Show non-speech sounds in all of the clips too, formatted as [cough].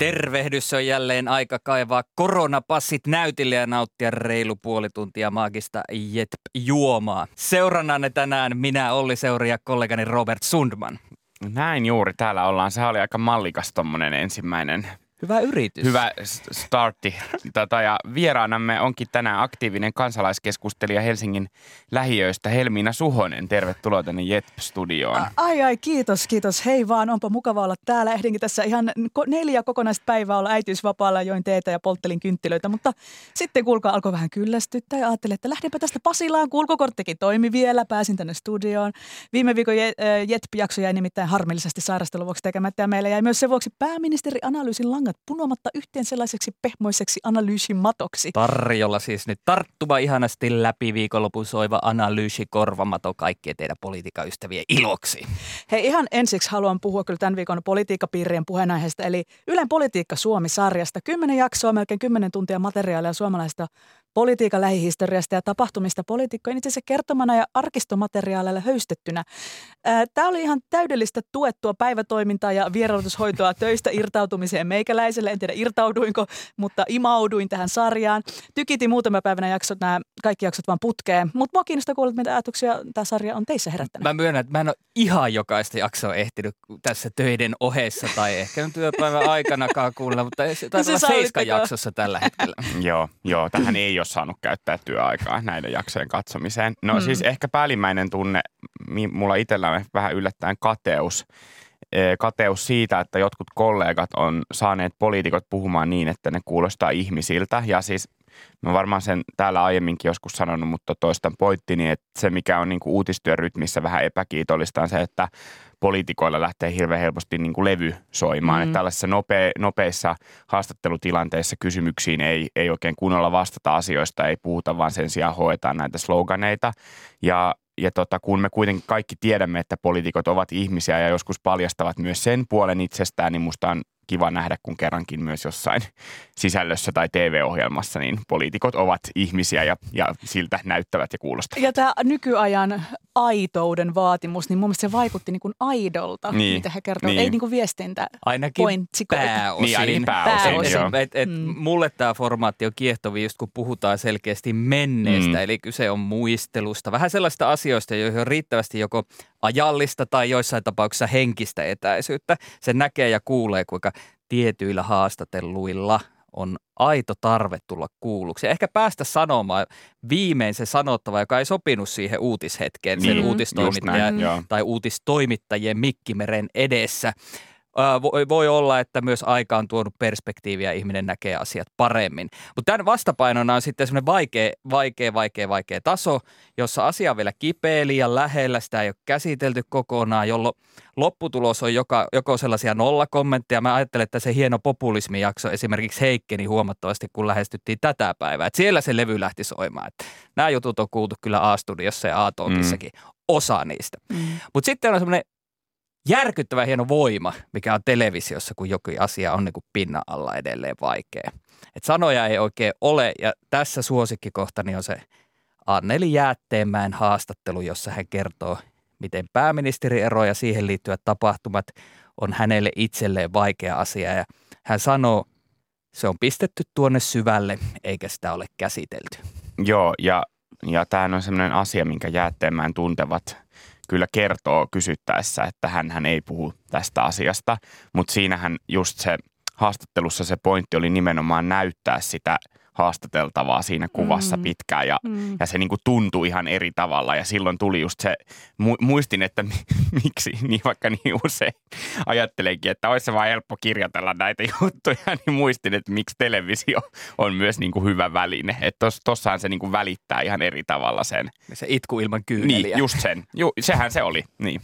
Tervehdys on jälleen aika kaivaa koronapassit näytille ja nauttia reilu puoli tuntia maagista Jetp-juomaa. Seurannanne tänään minä Olli Seuri ja kollegani Robert Sundman. Näin juuri täällä ollaan. Se oli aika mallikas tommonen ensimmäinen Hyvä yritys. hyvä startti. Tota, ja vieraanamme onkin tänään aktiivinen kansalaiskeskustelija Helsingin lähiöistä Helmiina Suhonen. Tervetuloa tänne Jetp-studioon. Ai ai, kiitos, kiitos. Hei vaan, onpa mukava olla täällä. Ehdinkin tässä ihan neljä kokonaista päivää olla äitiysvapaalla, join teetä ja polttelin kynttilöitä, mutta sitten kuulkaa alkoi vähän kyllästyttää ja ajattelin, että lähdenpä tästä Pasilaan. Kulkukorttikin toimi vielä, pääsin tänne studioon. Viime viikon äh, Jetp-jakso jäi nimittäin harmillisesti sairasteluvuoksi tekemättä ja meillä jäi myös sen vuoksi pääministeri-analyysin langat punomatta yhteen sellaiseksi pehmoiseksi analyysimatoksi. Tarjolla siis nyt tarttuva ihanasti läpi viikonlopun soiva analyysi korvamato kaikkien teidän politiikan ystävien iloksi. Hei, ihan ensiksi haluan puhua kyllä tämän viikon politiikkapiirien puheenaiheesta, eli Ylen Politiikka Suomi-sarjasta. Kymmenen jaksoa, melkein kymmenen tuntia materiaalia suomalaista politiikan lähihistoriasta ja tapahtumista poliitikkojen itse asiassa kertomana ja arkistomateriaaleilla höystettynä. Tämä oli ihan täydellistä tuettua päivätoimintaa ja vierailutushoitoa [laughs] töistä irtautumiseen meikäläiselle. En tiedä irtauduinko, mutta imauduin tähän sarjaan. Tykitin muutama päivänä jaksot, nämä kaikki jaksot vaan putkeen. Mutta mua kiinnostaa kuulla, mitä ajatuksia tämä sarja on teissä herättänyt. Mä myönnän, että mä en ole ihan jokaista jaksoa ehtinyt tässä töiden ohessa tai ehkä nyt työpäivän aikanakaan kuulla, mutta taitaa No se olla. Seiskan jaksossa tällä hetkellä. [laughs] Joo, joo, tähän ei ole saanut käyttää työaikaa näiden jaksojen katsomiseen. No Hmm. siis ehkä päällimmäinen tunne, mulla itsellä on vähän yllättäen kateus. Eh, Kateus siitä, että jotkut kollegat on saaneet poliitikot puhumaan niin, että ne kuulostaa ihmisiltä. Ja siis mä varmaan sen täällä aiemminkin joskus sanonut, mutta toistan pointtini, että se mikä on niin kuin uutistyön rytmissä vähän epäkiitollista on se, että poliitikoilla lähtee hirveän helposti niin kuin levy soimaan. Mm. Että tällaisissa nope, nopeissa haastattelutilanteissa kysymyksiin ei, ei oikein kunnolla vastata asioista, ei puhuta, vaan sen sijaan hoetaan näitä sloganeita. Ja, ja tota, kun me kuitenkin kaikki tiedämme, että poliitikot ovat ihmisiä ja joskus paljastavat myös sen puolen itsestään, niin musta on kiva nähdä, kun kerrankin myös jossain sisällössä tai TV-ohjelmassa, niin poliitikot ovat ihmisiä ja, ja siltä näyttävät ja kuulostavat. Ja tämä nykyajan aitouden vaatimus, niin mun mielestä se vaikutti niin kuin aidolta, Niin, mitä he kertovat. niin. Ei niin kuin viestintä. Ainakin Pointsikoita. pääosin. Niin, ainakin pääosin, Pääosin. joo. Et, et Mm. Mulle tämä formaatti on kiehtovi just kun puhutaan selkeästi menneestä, Mm. eli kyse on muistelusta. Vähän sellaista asioista, joihin on riittävästi joko ajallista tai joissain tapauksissa henkistä etäisyyttä. Se näkee ja kuulee, kuinka tietyillä haastatelluilla on aito tarve tulla kuulluksi. Ja ehkä päästä sanomaan viimein se sanottava, joka ei sopinut siihen uutishetkeen, sen Niin, uutistoimittajan just näin, tai uutistoimittajien mikkimeren edessä. Voi, olla, että myös aika on tuonut perspektiiviä ja ihminen näkee asiat paremmin. Mutta tämän vastapainona on sitten semmoinen vaikea, vaikea, vaikea, vaikea taso, jossa asia on vielä kipeä liian lähellä, sitä ei ole käsitelty kokonaan, jolloin lopputulos on joka, joko sellaisia nollakommentteja. Mä ajattelen, että se hieno populismijakso esimerkiksi heikkeni huomattavasti, kun lähestyttiin tätä päivää. Et siellä se levy lähti soimaan. Et nämä jutut on kuultu kyllä A-studiossa ja A-talkissakin, osa niistä. Mm. Mutta sitten on semmoinen järkyttävä hieno voima, mikä on televisiossa, kun joku asia on niin kuin pinnan alla edelleen vaikea. Et sanoja ei oikein ole ja tässä suosikkikohtani on se Anneli Jäätteenmäen haastattelu, jossa hän kertoo, miten pääministeri ero ja siihen liittyvät tapahtumat on hänelle itselleen vaikea asia ja hän sanoo, se on pistetty tuonne syvälle eikä sitä ole käsitelty. Joo, ja, ja tämähän on sellainen asia, minkä jäätteenmään tuntevat kyllä kertoo kysyttäessä, että hän, ei puhu tästä asiasta, mutta siinähän just se haastattelussa se pointti oli nimenomaan näyttää sitä haastateltavaa siinä kuvassa Mm. pitkään ja, Mm. ja se niinku tuntui ihan eri tavalla ja silloin tuli just se, mu- muistin, että mi- [laughs] miksi niin vaikka niin usein ajattelenkin, että olisi se vaan helppo kirjoitella näitä [laughs] juttuja, niin muistin, että miksi televisio on myös niinku hyvä väline. Että tos, tossahan se niinku välittää ihan eri tavalla sen. Se itku ilman kyyneliä. Niin, just sen. Ju, sehän se oli, niin.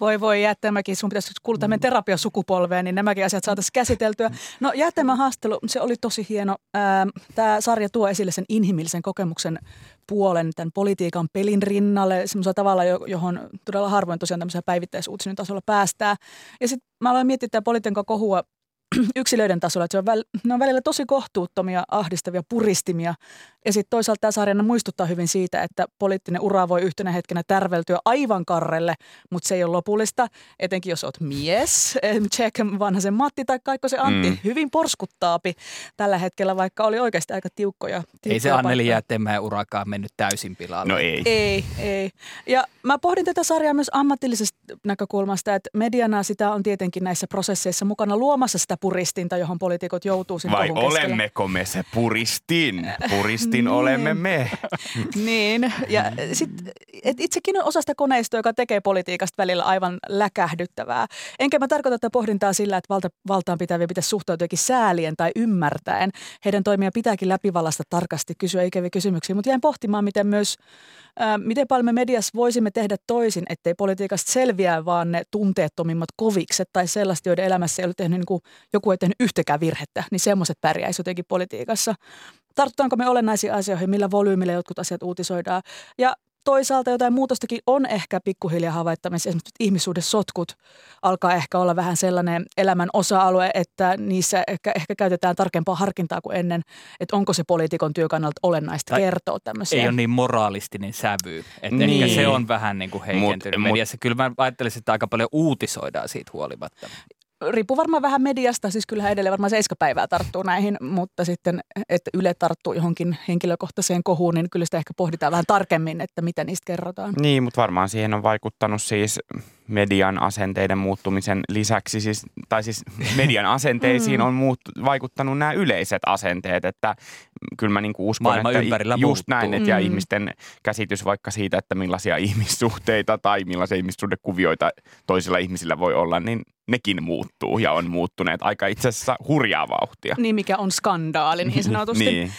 Voi voi jättämäkin, sun pitäisi kuulla tämän terapiasukupolveen, niin nämäkin asiat saataisiin käsiteltyä. No jättämä haastelu, se oli tosi hieno. Tämä sarja tuo esille sen inhimillisen kokemuksen puolen tämän politiikan pelin rinnalle semmoisella tavalla, johon todella harvoin tosiaan tämmöisellä päivittäisuutisen tasolla päästään. Ja sitten mä aloin miettiä tätä politiikan kohua [clears throat] yksilöiden tasolla, että se on, väl, ne on välillä tosi kohtuuttomia, ahdistavia puristimia. Ja sitten toisaalta tämä sarjana muistuttaa hyvin siitä, että poliittinen ura voi yhtenä hetkenä tärveltyä aivan karrelle, mutta se ei ole lopullista. Etenkin jos olet mies, [laughs] check vanhaisen Matti tai Kaikkosen Antti, mm. hyvin porskuttaapi tällä hetkellä, vaikka oli oikeasti aika tiukkoja. tiukkoja ei se Anneli Jäätteenmäen urakaan mennyt täysin pilalle. No ei. Ei, ei. Ja mä pohdin tätä sarjaa myös ammatillisesta näkökulmasta, että mediana sitä on tietenkin näissä prosesseissa mukana luomassa sitä puristinta, johon poliitikot joutuu sen Vai olemmeko me se puristin? Puristin [laughs] niin. olemme me. [laughs] niin, ja sit, et itsekin on osa sitä koneistoa, joka tekee politiikasta välillä aivan läkähdyttävää. Enkä mä tarkoita tätä pohdintaa sillä, että valta, valtaan pitäviä pitäisi suhtautua säälien tai ymmärtäen. Heidän toimia pitääkin läpivallasta tarkasti kysyä ikäviä kysymyksiä, mutta jäin pohtimaan, miten myös miten paljon me mediassa voisimme tehdä toisin, ettei politiikasta selviää vaan ne tunteettomimmat kovikset tai sellaiset, joiden elämässä ei ole tehnyt, niin kuin, joku ei tehnyt yhtäkään virhettä, niin semmoiset pärjäisi jotenkin politiikassa. Tartutaanko me olennaisiin asioihin, millä volyymilla jotkut asiat uutisoidaan. Ja toisaalta jotain muutostakin on ehkä pikkuhiljaa havaittamassa. Esimerkiksi sotkut alkaa ehkä olla vähän sellainen elämän osa-alue, että niissä ehkä, ehkä käytetään tarkempaa harkintaa kuin ennen, että onko se poliitikon työkannalta olennaista tai kertoa tämmöisiä. Ei ole niin moraalistinen sävy, että niin. ehkä se on vähän niin kuin heikentynyt mut, mediassa. Kyllä mä ajattelisin, että aika paljon uutisoidaan siitä huolimatta riippuu varmaan vähän mediasta, siis kyllähän edelleen varmaan seiskapäivää tarttuu näihin, mutta sitten, että Yle tarttuu johonkin henkilökohtaiseen kohuun, niin kyllä sitä ehkä pohditaan vähän tarkemmin, että mitä niistä kerrotaan. Niin, mutta varmaan siihen on vaikuttanut siis median asenteiden muuttumisen lisäksi, siis, tai siis median asenteisiin mm. on muut, vaikuttanut nämä yleiset asenteet, että kyllä mä niinku uskon, Maailma että ympärillä just muuttuu. näin, että mm. ja ihmisten käsitys vaikka siitä, että millaisia [laughs] ihmissuhteita tai millaisia ihmissuhdekuvioita toisilla ihmisillä voi olla, niin nekin muuttuu ja on muuttuneet aika itse asiassa hurjaa vauhtia. Niin, mikä on skandaali niin sanotusti. [laughs] niin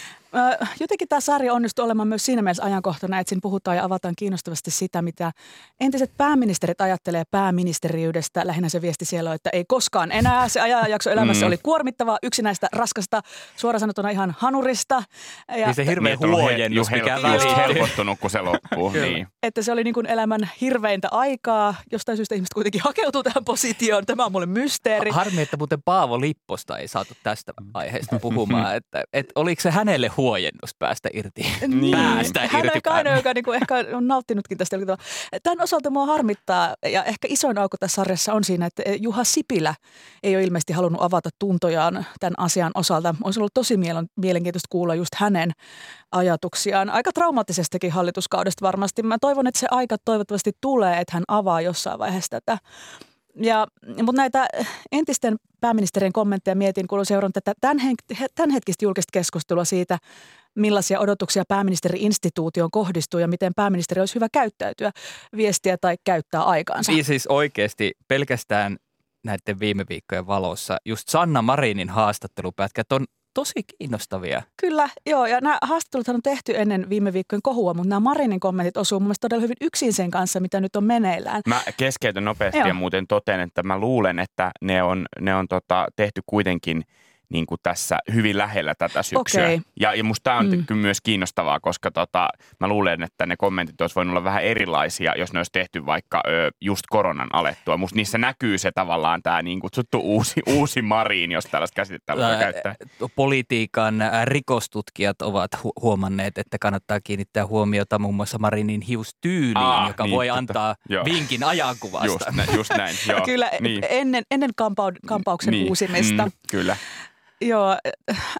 jotenkin tämä sarja onnistuu olemaan myös siinä mielessä ajankohtana, että siinä puhutaan ja avataan kiinnostavasti sitä, mitä entiset pääministerit ajattelee pääministeriydestä. Lähinnä se viesti siellä on, että ei koskaan enää. Se ajanjakso elämässä mm. oli kuormittava, yksinäistä, raskasta, suoraan sanottuna ihan hanurista. Ja niin se hirveä niin, huojennus, mikä just helpottunut, kun se loppuu. [laughs] niin. Että se oli niin kuin elämän hirveintä aikaa. Jostain syystä ihmiset kuitenkin hakeutuu tähän positioon. Tämä on mulle mysteeri. Harmi, että muuten Paavo Lipposta ei saatu tästä aiheesta puhumaan. [laughs] että, että oliko se hänelle huojennus päästä irti. [laughs] Niin. Päästä Hän irti. On ainoa, joka niinku ehkä on nauttinutkin tästä. Tämän osalta mua harmittaa, ja ehkä isoin aukko tässä sarjassa on siinä, että Juha Sipilä ei ole ilmeisesti halunnut avata tuntojaan tämän asian osalta. Olisi ollut tosi mielenkiintoista kuulla just hänen ajatuksiaan. Aika traumaattisestakin hallituskaudesta varmasti. Mä toivon, että se aika toivottavasti tulee, että hän avaa jossain vaiheessa tätä. Ja, mutta näitä entisten pääministerien kommentteja mietin, kun seurannut tätä tämän hetkistä julkista keskustelua siitä, millaisia odotuksia pääministeri-instituutioon kohdistuu ja miten pääministeri olisi hyvä käyttäytyä, viestiä tai käyttää aikaansa. Niin siis oikeasti pelkästään näiden viime viikkojen valossa just Sanna Marinin haastattelupätkät on tosi kiinnostavia. Kyllä, joo. Ja nämä haastattelut on tehty ennen viime viikkojen kohua, mutta nämä Marinin kommentit osuu mun mielestä todella hyvin yksin sen kanssa, mitä nyt on meneillään. Mä keskeytän nopeasti joo. ja muuten toteen, että mä luulen, että ne on, ne on tota, tehty kuitenkin – niin kuin tässä hyvin lähellä tätä syksyä. Okay. Ja, ja musta tämä on mm. kyllä myös kiinnostavaa, koska tota, mä luulen, että ne kommentit olisi voinut olla vähän erilaisia, jos ne olisi tehty vaikka ö, just koronan alettua. Musta niissä näkyy se tavallaan tämä niin kutsuttu uusi, [laughs] uusi Mariin, jos tällaista käsitettä voi käyttää. Politiikan rikostutkijat ovat hu- huomanneet, että kannattaa kiinnittää huomiota muun muassa Marinin hiustyyliin, Aa, joka niin, voi tota, antaa joo. vinkin ajankuvasta. Just, nä, just näin, [laughs] joo. Kyllä, niin. ennen, ennen kampauksen niin. uusimista. Mm, kyllä. Joo,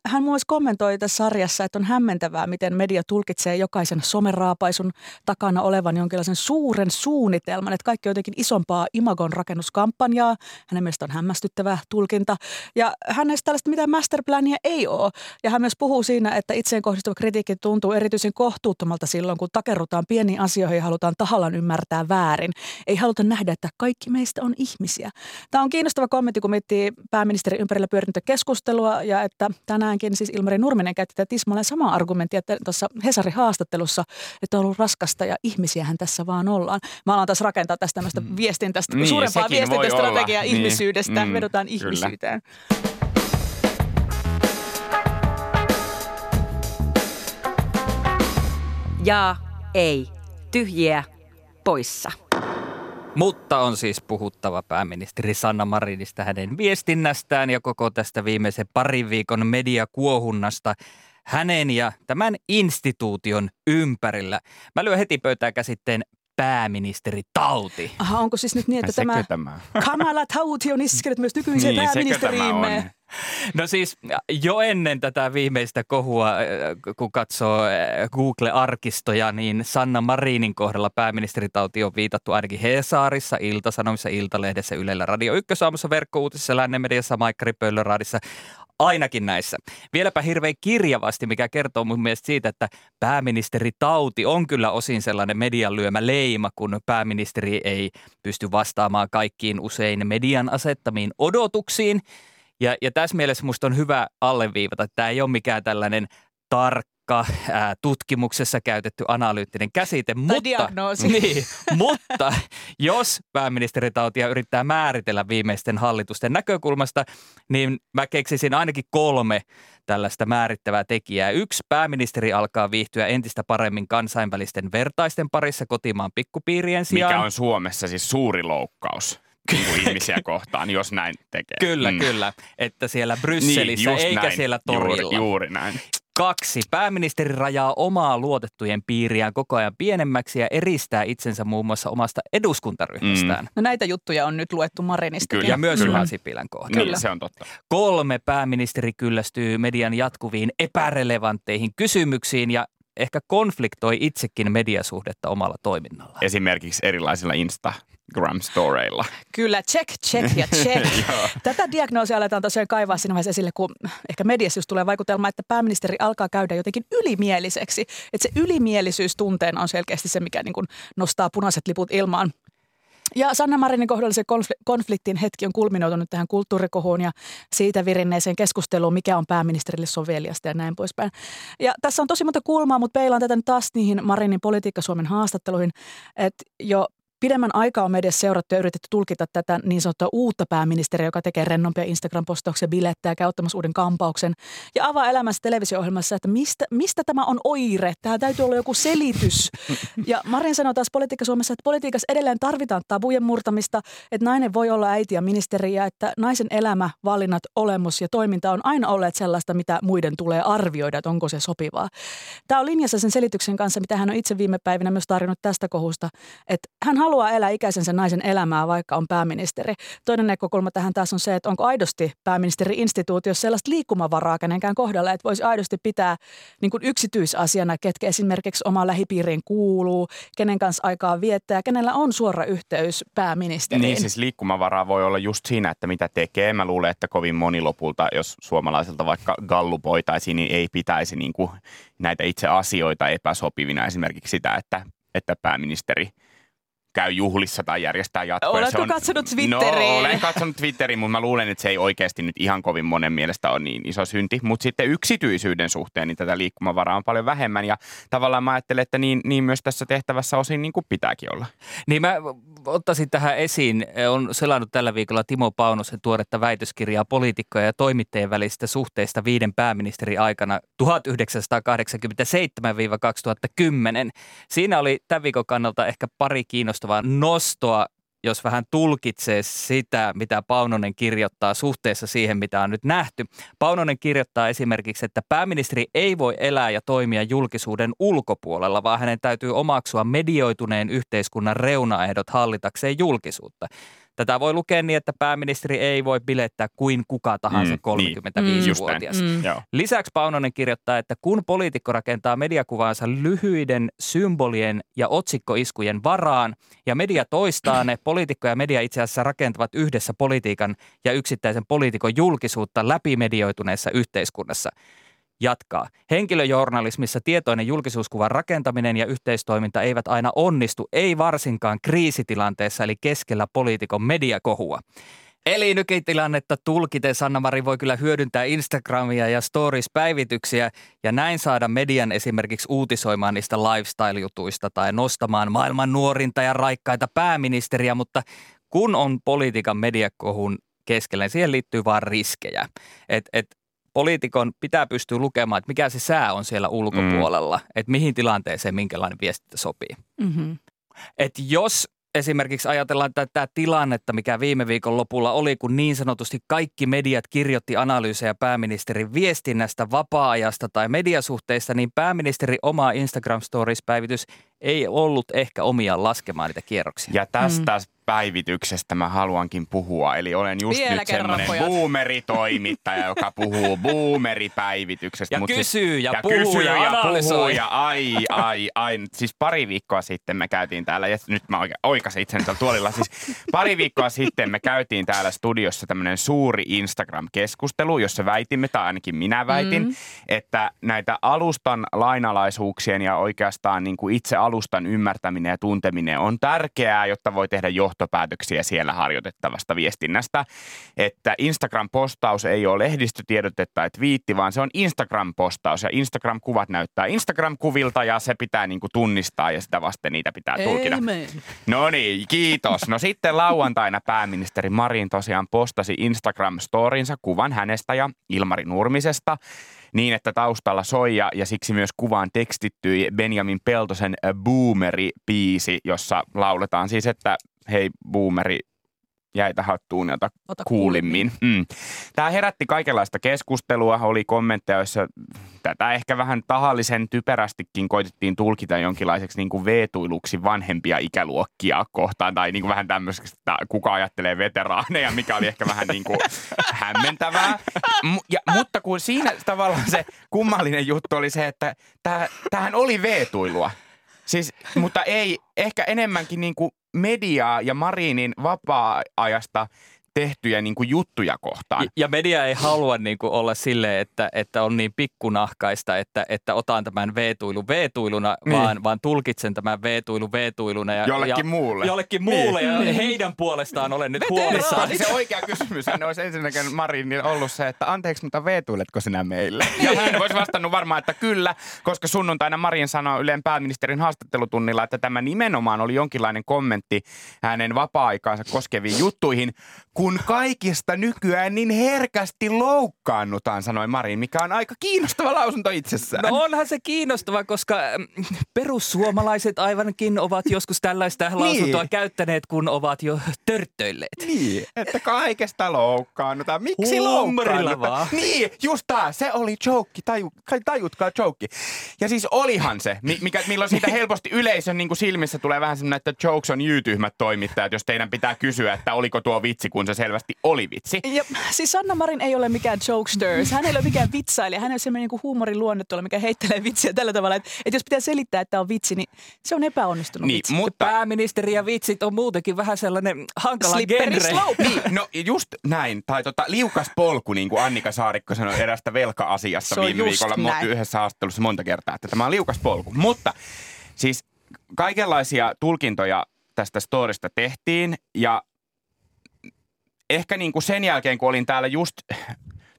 hän myös kommentoi tässä sarjassa, että on hämmentävää, miten media tulkitsee jokaisen someraapaisun takana olevan jonkinlaisen suuren suunnitelman, että kaikki on jotenkin isompaa imagon rakennuskampanjaa. Hänen mielestä on hämmästyttävä tulkinta. Ja hänestä tällaista mitään masterplania ei ole. Ja hän myös puhuu siinä, että itseen kohdistuva kritiikki tuntuu erityisen kohtuuttomalta silloin, kun takerrutaan pieniin asioihin ja halutaan tahallaan ymmärtää väärin. Ei haluta nähdä, että kaikki meistä on ihmisiä. Tämä on kiinnostava kommentti, kun miettii pääministerin ympärillä pyörinyttä keskustelua keskustelua ja että tänäänkin siis Ilmari Nurminen käytti tätä tismalleen samaa argumenttia että tuossa Hesarin haastattelussa, että on ollut raskasta ja ihmisiähän tässä vaan ollaan. Mä alan taas rakentaa tästä tämmöistä mm. viestintästä, niin, suurempaa viestintästrategiaa niin. ihmisyydestä, mm, vedotaan kyllä. ihmisyyteen. Ja ei. Tyhjiä poissa. Mutta on siis puhuttava pääministeri Sanna Marinista hänen viestinnästään ja koko tästä viimeisen parin viikon mediakuohunnasta hänen ja tämän instituution ympärillä. Mä lyön heti pöytään käsitteen pääministeri Tauti. Aha, onko siis nyt niin, että tämä, tämä Kamala Tauti on iskenyt myös nykyiseen niin, pääministeriimme? No siis jo ennen tätä viimeistä kohua, äh, kun katsoo äh, Google-arkistoja, niin Sanna Marinin kohdalla pääministeritauti on viitattu ainakin Hesaarissa, Ilta-Sanomissa, Iltalehdessä, Ylellä, Radio Ykkösaamussa, Verkkouutisissa, Lännen mediassa, Maikkari Pöllöraadissa. Ainakin näissä. Vieläpä hirveän kirjavasti, mikä kertoo mun mielestä siitä, että pääministeri Tauti on kyllä osin sellainen median lyömä leima, kun pääministeri ei pysty vastaamaan kaikkiin usein median asettamiin odotuksiin. Ja, ja tässä mielessä musta on hyvä alleviivata, että tämä ei ole mikään tällainen tarkka ää, tutkimuksessa käytetty analyyttinen käsite. Tai mutta, diagnoosi. [laughs] Niin, mutta jos pääministeritautia yrittää määritellä viimeisten hallitusten näkökulmasta, niin mä keksisin ainakin kolme tällaista määrittävää tekijää. Yksi, pääministeri alkaa viihtyä entistä paremmin kansainvälisten vertaisten parissa kotimaan pikkupiirien sijaan. Mikä on Suomessa siis suuri loukkaus ihmisiä kohtaan, jos näin tekee. Kyllä, mm. kyllä. Että siellä Brysselissä niin, eikä näin. siellä torilla. Juuri, juuri näin. Kaksi. Pääministeri rajaa omaa luotettujen piiriään koko ajan pienemmäksi ja eristää itsensä muun muassa omasta eduskuntaryhmästään. Mm. No näitä juttuja on nyt luettu Marinista. Kyllä. Ja myös Juha Sipilän kohdalla. Kyllä. Se on totta. Kolme. Pääministeri kyllästyy median jatkuviin epärelevantteihin kysymyksiin ja ehkä konfliktoi itsekin mediasuhdetta omalla toiminnalla. Esimerkiksi erilaisilla Insta Instagram-storeilla. Kyllä, check, check ja [laughs] check. Tätä diagnoosia aletaan tosiaan kaivaa siinä vaiheessa esille, kun ehkä mediassa just tulee vaikutelma, että pääministeri alkaa käydä jotenkin ylimieliseksi. Että se ylimielisyys tunteen on selkeästi se, mikä niin kuin nostaa punaiset liput ilmaan. Ja Sanna Marinin kohdalla se konfliktin hetki on kulminoitunut tähän kulttuurikohuun ja siitä virinneeseen keskusteluun, mikä on pääministerille soveliasta ja näin poispäin. Ja tässä on tosi monta kulmaa, mutta peilaan tätä nyt taas niihin Marinin politiikka Suomen haastatteluihin, että jo Pidemmän aikaa on mediassa seurattu ja yritetty tulkita tätä niin sanottua uutta pääministeriä, joka tekee rennompia Instagram-postauksia, bilettää, käy ottamassa uuden kampauksen ja avaa elämässä televisio-ohjelmassa, että mistä, mistä tämä on oire? Tämä täytyy olla joku selitys. Ja Marin sanoi taas politiikka Suomessa, että politiikassa edelleen tarvitaan tabujen murtamista, että nainen voi olla äiti ja ministeri ja että naisen elämä, valinnat, olemus ja toiminta on aina olleet sellaista, mitä muiden tulee arvioida, että onko se sopivaa. Tämä on linjassa sen selityksen kanssa, mitä hän on itse viime päivinä myös tarjonnut tästä kohusta, että hän haluaa elää ikäisensä naisen elämää, vaikka on pääministeri. Toinen näkökulma tähän taas on se, että onko aidosti pääministeri-instituutiossa sellaista liikkumavaraa kenenkään kohdalla, että voisi aidosti pitää niin kuin yksityisasiana, ketkä esimerkiksi omaan lähipiiriin kuuluu, kenen kanssa aikaa viettää kenellä on suora yhteys pääministeriin. Niin siis liikkumavaraa voi olla just siinä, että mitä tekee. Mä luulen, että kovin moni lopulta, jos suomalaiselta vaikka gallupoitaisiin, niin ei pitäisi niin kuin näitä itse asioita epäsopivina. Esimerkiksi sitä, että, että pääministeri – käy juhlissa tai järjestää jatkoa. Oletko on, katsonut Twitteriin? No, olen katsonut Twitteriin, mutta mä luulen, että se ei oikeasti nyt ihan kovin monen mielestä ole niin iso synti. Mutta sitten yksityisyyden suhteen niin tätä liikkumavaraa on paljon vähemmän ja tavallaan mä ajattelen, että niin, niin myös tässä tehtävässä osin niin kuin pitääkin olla. Niin mä ottaisin tähän esiin, on selannut tällä viikolla Timo Paunosen tuoretta väitöskirjaa poliitikkoja ja toimittajien välisistä suhteista viiden pääministeri aikana 1987-2010. Siinä oli tämän viikon kannalta ehkä pari kiinnostavaa nostoa jos vähän tulkitsee sitä, mitä Paunonen kirjoittaa suhteessa siihen, mitä on nyt nähty. Paunonen kirjoittaa esimerkiksi, että pääministeri ei voi elää ja toimia julkisuuden ulkopuolella, vaan hänen täytyy omaksua medioituneen yhteiskunnan reunaehdot hallitakseen julkisuutta. Tätä voi lukea niin, että pääministeri ei voi bilettää kuin kuka tahansa mm, 35-vuotias. Niin. Mm. Lisäksi Paunonen kirjoittaa, että kun poliitikko rakentaa mediakuvaansa lyhyiden symbolien ja otsikkoiskujen varaan ja media toistaa ne, poliitikko ja media itse asiassa rakentavat yhdessä politiikan ja yksittäisen poliitikon julkisuutta läpimedioituneessa yhteiskunnassa – jatkaa. Henkilöjournalismissa tietoinen julkisuuskuvan rakentaminen ja yhteistoiminta eivät aina onnistu, ei varsinkaan kriisitilanteessa eli keskellä poliitikon mediakohua. Eli nykytilannetta tulkiten Sanna-Mari voi kyllä hyödyntää Instagramia ja Stories-päivityksiä ja näin saada median esimerkiksi uutisoimaan niistä lifestyle-jutuista tai nostamaan maailman nuorinta ja raikkaita pääministeriä, mutta kun on politiikan mediakohun keskellä, niin siihen liittyy vaan riskejä. Et, et poliitikon pitää pystyä lukemaan, että mikä se sää on siellä ulkopuolella, mm. että mihin tilanteeseen minkälainen viestintä sopii. Mm-hmm. Et jos esimerkiksi ajatellaan tätä tilannetta, mikä viime viikon lopulla oli, kun niin sanotusti kaikki mediat kirjoitti analyysejä pääministerin viestinnästä, vapaa-ajasta tai mediasuhteista, niin pääministeri oma Instagram Stories-päivitys ei ollut ehkä omiaan laskemaan niitä kierroksia. Ja tästä mm. päivityksestä mä haluankin puhua. Eli olen just Vielä nyt semmoinen boomeritoimittaja, joka puhuu [laughs] boomeripäivityksestä. Ja Mut kysyy ja ja puhuu kysyy ja ja, puhuu ja ai, ai, ai. Siis pari viikkoa sitten me käytiin täällä, ja nyt mä oikein oikasin itseni tuolla tuolilla. Siis pari viikkoa sitten me käytiin täällä studiossa tämmöinen suuri Instagram-keskustelu, jossa väitimme, tai ainakin minä väitin, mm. että näitä alustan lainalaisuuksien ja oikeastaan niin kuin itse alustan ymmärtäminen ja tunteminen on tärkeää, jotta voi tehdä johtopäätöksiä siellä harjoitettavasta viestinnästä. Että Instagram-postaus ei ole lehdistötiedotetta tai twiitti, vaan se on Instagram-postaus ja Instagram-kuvat näyttää Instagram-kuvilta ja se pitää niin kuin tunnistaa ja sitä vasten niitä pitää tulkita. No niin, kiitos. No sitten lauantaina pääministeri Marin tosiaan postasi Instagram-storinsa kuvan hänestä ja Ilmari Nurmisesta niin, että taustalla soi ja, ja siksi myös kuvaan tekstittyi Benjamin Peltosen Boomeri-biisi, jossa lauletaan siis, että hei Boomeri, jäitä hattuun ja ota Ota kuulimmin. Mm. Tämä herätti kaikenlaista keskustelua, oli kommentteja, joissa tätä ehkä vähän tahallisen typerästikin koitettiin tulkita jonkinlaiseksi niin kuin veetuiluksi vanhempia ikäluokkia kohtaan, tai niin kuin vähän tämmöiseksi, että kuka ajattelee veteraaneja, mikä oli ehkä vähän niin kuin [laughs] hämmentävää. M- ja, mutta kun siinä tavallaan se kummallinen juttu oli se, että tämähän oli veetuilua. Siis, mutta ei, ehkä enemmänkin niin kuin mediaa ja Marinin vapaa-ajasta tehtyjä niin kuin juttuja kohtaan. Ja- Ja media ei halua niin kuin olla silleen, että, että on niin pikkunahkaista, että, että otan tämän veetuilun veetuiluna, Niin. niin. vaan, vaan tulkitsen tämän veetuilun veetuiluna. Ja, Jollekin ja, muulle. Jollekin muulle Niin. ja heidän puolestaan olen nyt huolissaan. Se oikea kysymys hän olisi ensinnäkin Marin ollut se, että anteeksi, mutta veetuiletko sinä meille? [laughs] Ja hän olisi vastannut varmaan, että kyllä, koska sunnuntaina Marin sanoi Ylen pääministerin haastattelutunnilla, että tämä nimenomaan oli jonkinlainen kommentti hänen vapaa-aikaansa koskeviin juttuihin, kun kaikista nykyään niin herkästi loukkaannutaan, sanoi Marin, mikä on aika kiinnostava lausunto itsessään. No onhan se kiinnostava, koska mm, perussuomalaiset aivankin ovat joskus tällaista lausuntoa käyttäneet, kun ovat jo törttöilleet. Niin, että kaikesta loukkaannutaan. Miksi loukkaannutaan? vaan. Niin, just tää. Se oli joke. Taju, tajutkaa joke. Ja siis olihan se, mi- mikä, milloin siitä [laughs] helposti yleisön niin kuin silmissä tulee vähän semmoinen, että jokes on jyytyhmät toimittajat, jos teidän pitää kysyä, että oliko tuo vitsi, kun se selvästi oli vitsi. Ja siis Sanna Marin ei ole mikään jokester. Hän ei ole mikään vitsailija. Hän on semmoinen niin huumorin luonne tuolla, mikä heittelee vitsiä tällä tavalla. Että, että jos pitää selittää, että on vitsi, niin se on epäonnistunut Niin, vitsi. mutta... Pääministeri ja vitsit on muutenkin vähän sellainen hankala Slippery genre. slope. Niin, no just näin. Tai tota, liukas polku, niin kuin Annika Saarikko sanoi erästä velka-asiasta viime viikolla näin. yhdessä haastattelussa monta kertaa, että tämä on liukas polku. Mutta siis kaikenlaisia tulkintoja tästä storista tehtiin ja ehkä niin kuin sen jälkeen, kun olin täällä just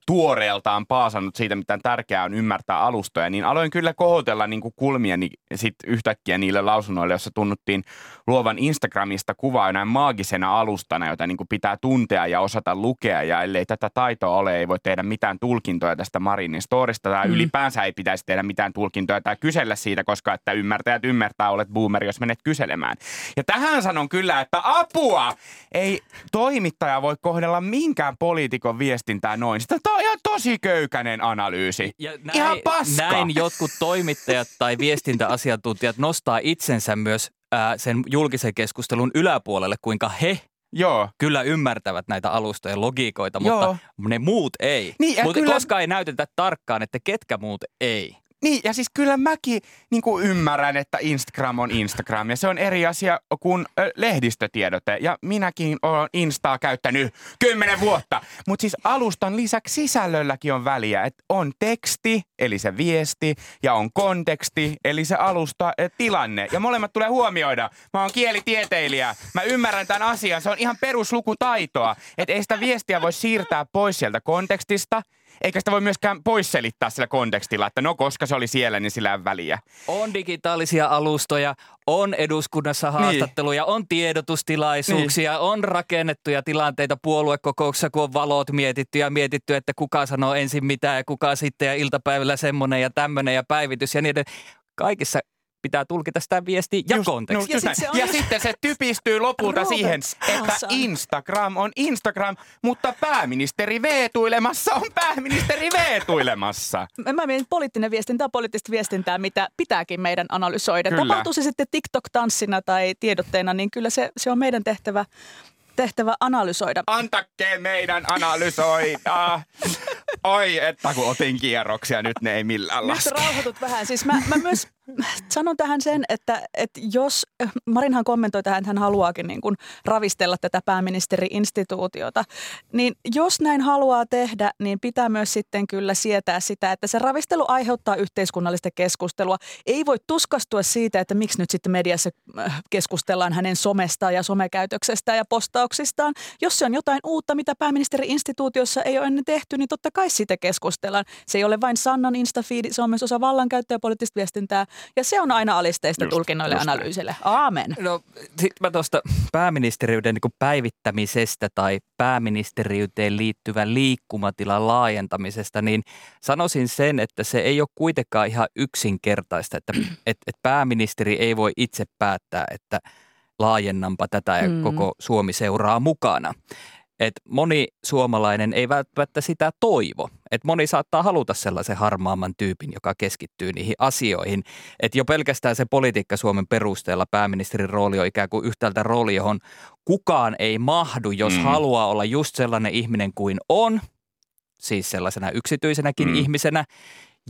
tuoreeltaan paasannut siitä, mitä tärkeää on ymmärtää alustoja, niin aloin kyllä kohotella niin kuin kulmieni sit yhtäkkiä niille lausunnoille, jossa tunnuttiin luovan Instagramista kuvaa näin maagisena alustana, jota niin kuin pitää tuntea ja osata lukea, ja ellei tätä taitoa ole, ei voi tehdä mitään tulkintoja tästä Marinin storista, tai Mm. ylipäänsä ei pitäisi tehdä mitään tulkintoja tai kysellä siitä, koska että ymmärtäjät ymmärtää, olet boomeri, jos menet kyselemään. Ja tähän sanon kyllä, että apua! Ei toimittaja voi kohdella minkään poliitikon viestintää noin. Sitä on ihan tosi köykäinen analyysi. Ja näin, ihan paska! näin jotkut toimittajat tai viestintäasiantuntijat nostaa itsensä myös ää, sen julkisen keskustelun yläpuolelle, kuinka he Joo. kyllä ymmärtävät näitä alustojen logiikoita, Joo. mutta ne muut ei. Niin, mutta kyllä- koska ei näytetä tarkkaan, että ketkä muut ei. Niin, ja siis kyllä mäkin niin kuin ymmärrän, että Instagram on Instagram ja se on eri asia kuin ö, lehdistötiedote. Ja minäkin olen Instaa käyttänyt kymmenen vuotta. Mutta siis alustan lisäksi sisällölläkin on väliä. Että on teksti, eli se viesti, ja on konteksti, eli se alusta ö, tilanne. Ja molemmat tulee huomioida. Mä oon kielitieteilijä. Mä ymmärrän tämän asian. Se on ihan peruslukutaitoa. Että ei sitä viestiä voi siirtää pois sieltä kontekstista – eikä sitä voi myöskään pois selittää sillä kontekstilla, että no koska se oli siellä, niin sillä on väliä. On digitaalisia alustoja, on eduskunnassa Niin. haastatteluja, on tiedotustilaisuuksia, Niin. on rakennettuja tilanteita puoluekokouksessa, kun on valot mietitty ja mietitty, että kuka sanoo ensin mitä ja kuka sitten ja iltapäivällä semmoinen ja tämmöinen ja päivitys ja niiden kaikissa pitää tulkita sitä viestiä ja Just- kontekstia. just Ja sit se on ja just- sitten se typistyy lopulta Robert siihen, että Hasan. Instagram on Instagram, mutta pääministeri veetuilemassa on pääministeri veetuilemassa. [laughs] Mä- mietin poliittinen viestintä on poliittista viestintää, mitä pitääkin meidän analysoida. Kyllä. Tapahtuu se sitten TikTok-tanssina tai tiedotteena, niin kyllä se, se on meidän tehtävä, tehtävä analysoida. Antakkeen meidän analysoida. [laughs] Oi, että kun otin kierroksia, nyt ne ei millään Nyt laske. rauhoitut vähän. Siis mä, mä myös sanon tähän sen, että, että jos, Marinhan kommentoi tähän, että hän haluaakin niin kuin ravistella tätä pääministeri-instituutiota, niin jos näin haluaa tehdä, niin pitää myös sitten kyllä sietää sitä, että se ravistelu aiheuttaa yhteiskunnallista keskustelua. Ei voi tuskastua siitä, että miksi nyt sitten mediassa äh, keskustellaan hänen somestaan ja somekäytöksestään ja postauksistaan. Jos se on jotain uutta, mitä pääministeri-instituutiossa ei ole ennen tehty, niin totta kai siitä keskustellaan. Se ei ole vain Sannan Instafeed, se on myös osa vallankäyttöä ja poliittista viestintää. Ja se on aina alisteista Just, tulkinnoille ja just analyysille. Aamen. No sit mä tuosta pääministeriyden niin päivittämisestä tai pääministeriyteen liittyvän liikkumatilan laajentamisesta, niin sanoisin sen, että se ei ole kuitenkaan ihan yksinkertaista, että [clears throat] et, et pääministeri ei voi itse päättää, että laajennanpa tätä ja Mm. koko Suomi seuraa mukana. Et moni suomalainen ei välttämättä sitä toivo. Et moni saattaa haluta sellaisen harmaamman tyypin, joka keskittyy niihin asioihin. Et jo pelkästään se politiikka Suomen perusteella pääministerin rooli on ikään kuin yhtäältä rooli, johon kukaan ei mahdu, jos Mm. haluaa olla just sellainen ihminen kuin on, siis sellaisena yksityisenäkin mm. ihmisenä.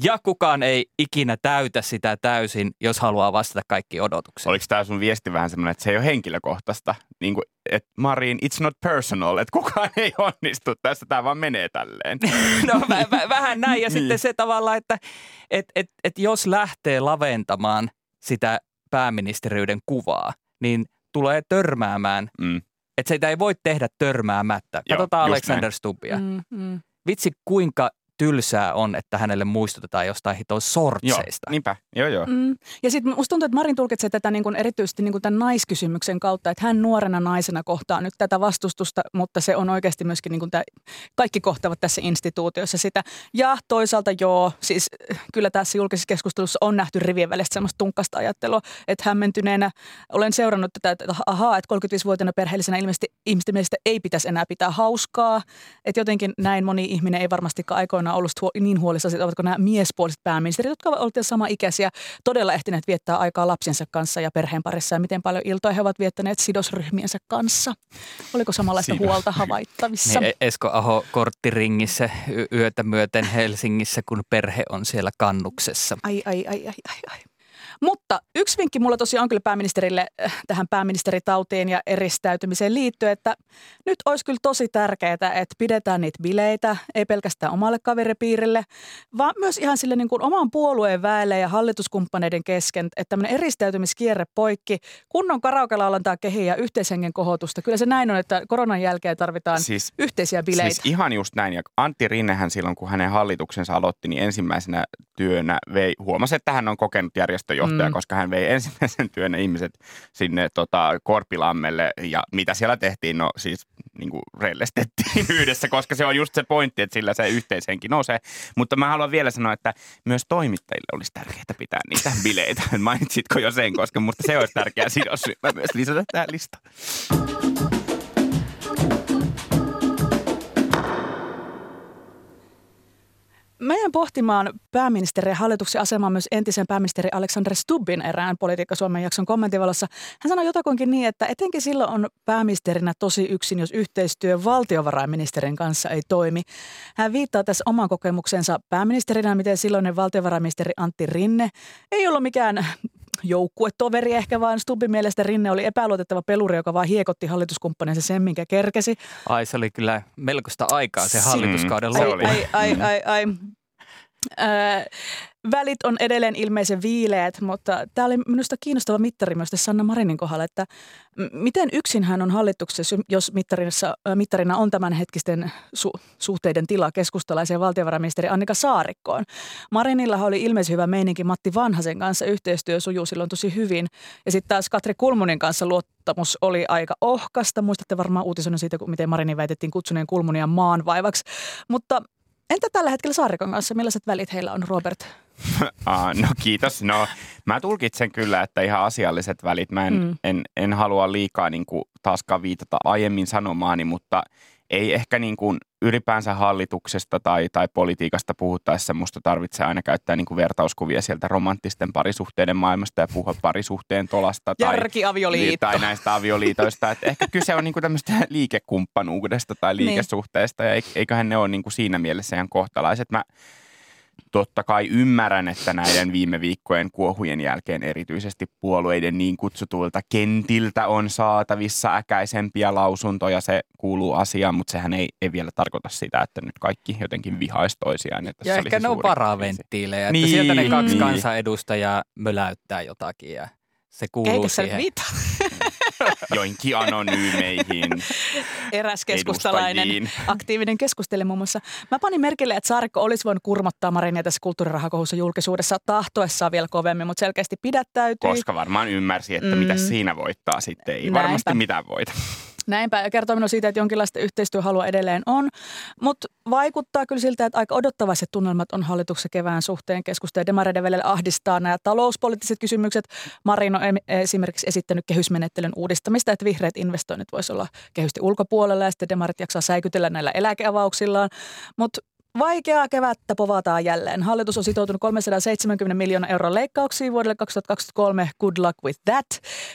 Ja kukaan ei ikinä täytä sitä täysin, jos haluaa vastata kaikki odotuksiin. Oliko tämä sun viesti vähän semmoinen, että se ei ole henkilökohtaista? Niin kuin, että Marin, it's not personal, että kukaan ei onnistu tässä, tämä vaan menee tälleen. [laughs] No vä- vä- vähän näin. Ja Niin. sitten se tavalla, että et, et, et jos lähtee laventamaan sitä pääministeriyden kuvaa, niin tulee törmäämään. Mm. Että sitä ei voi tehdä törmäämättä. Joo, Katsotaan just Alexander Stubbia. Mm. Mm, mm. Vitsi kuinka tylsää on, että hänelle muistutetaan jostain hiton Joo, sortseista. niinpä, joo joo. Mm. Ja sitten musta tuntuu, että Marin tulkitsee tätä niin kuin erityisesti niin kuin tämän naiskysymyksen kautta, että hän nuorena naisena kohtaa nyt tätä vastustusta, mutta se on oikeasti myöskin niin kuin tämä, kaikki kohtavat tässä instituutiossa sitä. Ja toisaalta joo, siis äh, kyllä tässä julkisessa keskustelussa on nähty rivien välistä semmoista tunkkasta ajattelua, että hämmentyneenä olen seurannut tätä, että ahaa, että 35-vuotiaana perheellisenä ilmeisesti ihmisten mielestä ei pitäisi enää pitää hauskaa, että jotenkin näin moni ihminen ei varmastikaan aikoinaan ollut niin huolissaan, siitä, ovatko nämä miespuoliset pääministerit, jotka ovat olleet samaikäisiä, todella ehtineet viettää aikaa lapsiensa kanssa ja perheen parissa ja miten paljon iltoja he ovat viettäneet sidosryhmiensä kanssa. Oliko samanlaista Sidos- huolta havaittavissa? Niin Esko Aho korttiringissä yötä myöten Helsingissä, kun perhe on siellä kannuksessa. Ai, ai, ai, ai, ai, ai. Mutta yksi vinkki mulla tosiaan on kyllä pääministerille äh, tähän pääministeritautiin ja eristäytymiseen liittyen, että nyt olisi kyllä tosi tärkeää, että pidetään niitä bileitä, ei pelkästään omalle kaveripiirille, vaan myös ihan sille niin kuin oman puolueen väelle ja hallituskumppaneiden kesken, että tämmöinen eristäytymiskierre poikki, kunnon karaoke-laulantaa kehiä ja yhteishengen kohotusta. Kyllä se näin on, että koronan jälkeen tarvitaan Siis yhteisiä bileitä. Siis ihan just näin. Ja Antti Rinnehän silloin, kun hänen hallituksensa aloitti, niin ensimmäisenä työnä vei, huomasi, että hän on kokenut järjestöjohtaja, Mm. mm. koska hän vei [laughs] ensimmäisen työnä ihmiset sinne tota, Korpilammelle. Ja mitä siellä tehtiin? No siis niin kuin rellestettiin [laughs] yhdessä, koska se on just se pointti, että sillä se yhteishenki nousee. Mutta mä haluan vielä sanoa, että myös toimittajille olisi tärkeää pitää niitä [laughs] bileitä. Mainitsitko jo sen, koska mutta se olisi tärkeä sidosryhmä myös lisätä tähän listaan. Mä jäin pohtimaan pääministerin ja hallituksen asemaa myös entisen pääministeri Alexander Stubbin erään Politiikka Suomen jakson kommentivalossa. Hän sanoi jotakuinkin niin, että etenkin silloin on pääministerinä tosi yksin, jos yhteistyö valtiovarainministerin kanssa ei toimi. Hän viittaa tässä oman kokemuksensa pääministerinä, miten silloinen valtiovarainministeri Antti Rinne ei ollut mikään joukkuetoveri ehkä, vaan Stubbin mielestä Rinne oli epäluotettava peluri, joka vaan hiekotti hallituskumppaninsa sen, minkä kerkesi. Ai se oli kyllä melkoista aikaa se hallituskauden se loppu. oli. Ai, ai, ai, ai. Välit on edelleen ilmeisen viileät, mutta tämä oli minusta kiinnostava mittari myös tässä Sanna Marinin kohdalla, että miten yksin hän on hallituksessa, jos mittarissa, mittarina on tämänhetkisten su- suhteiden tila keskustalaisen valtiovarainministeri Annika Saarikkoon. Marinilla oli ilmeisen hyvä meininki Matti Vanhasen kanssa, yhteistyö sujuu silloin tosi hyvin. Ja sitten taas Katri Kulmunin kanssa luottamus oli aika ohkasta. Muistatte varmaan uutisoinnin siitä, miten Marinin väitettiin kutsuneen Kulmunia maan vaivaksi. Mutta entä tällä hetkellä Saarikon kanssa? Millaiset välit heillä on, Robert? [laughs] Ah, no kiitos. No mä tulkitsen kyllä, että ihan asialliset välit. Mä en, Mm. mm. en, en halua liikaa niin kuin, taaskaan viitata aiemmin sanomaani, mutta ei ehkä niin kuin, ylipäänsä hallituksesta tai, tai politiikasta puhuttaessa musta tarvitsee aina käyttää niin kuin, vertauskuvia sieltä romanttisten parisuhteiden maailmasta ja puhua parisuhteen tolasta tai, Järkiavioliitto. tai näistä avioliitoista. Et ehkä kyse on niin kuin, tämmöistä liikekumppanuudesta tai Niin. liikesuhteesta ja eik- eiköhän ne ole niin kuin, siinä mielessä ihan kohtalaiset. Mä totta kai ymmärrän, että näiden viime viikkojen kuohujen jälkeen erityisesti puolueiden niin kutsutuilta kentiltä on saatavissa äkäisempiä lausuntoja. Se kuuluu asiaan, mutta sehän ei, ei vielä tarkoita sitä, että nyt kaikki jotenkin vihaisi toisiaan. Ja, tässä Ja olisi ehkä ne on varaventtiilejä, että Niin, sieltä ne kaksi niin. kansanedustajaa möläyttää jotakin ja se kuuluu Eikä nyt siihen. Joinkin anonyymeihin Eräs keskustalainen edustajiin. aktiivinen keskustelija muun muassa. Mä panin merkille, että Saarikko olisi voinut kurmottaa Marinia tässä kulttuurirahakohussa julkisuudessa tahtoessaan vielä kovemmin, mutta selkeästi pidättäytyi. Koska varmaan ymmärsi, että Mm. mitä siinä voittaa sitten. Ei Näinpä. varmasti mitään voita. Näinpä, ja kertoo minulle siitä, että jonkinlaista yhteistyöhalua edelleen on. Mutta vaikuttaa kyllä siltä, että aika odottavaiset tunnelmat on hallituksessa kevään suhteen. Keskusta ja demareiden välillä ahdistaa nämä talouspoliittiset kysymykset. Marin on esimerkiksi esittänyt kehysmenettelyn uudistamista, että vihreät investoinnit voisi olla kehysten ulkopuolella ja sitten demarit jaksaa säikytellä näillä eläkeavauksillaan. Mutta Vaikeaa kevättä povataan jälleen. Hallitus on sitoutunut 370 miljoonaa euron leikkauksiin vuodelle 2023. Good luck with that.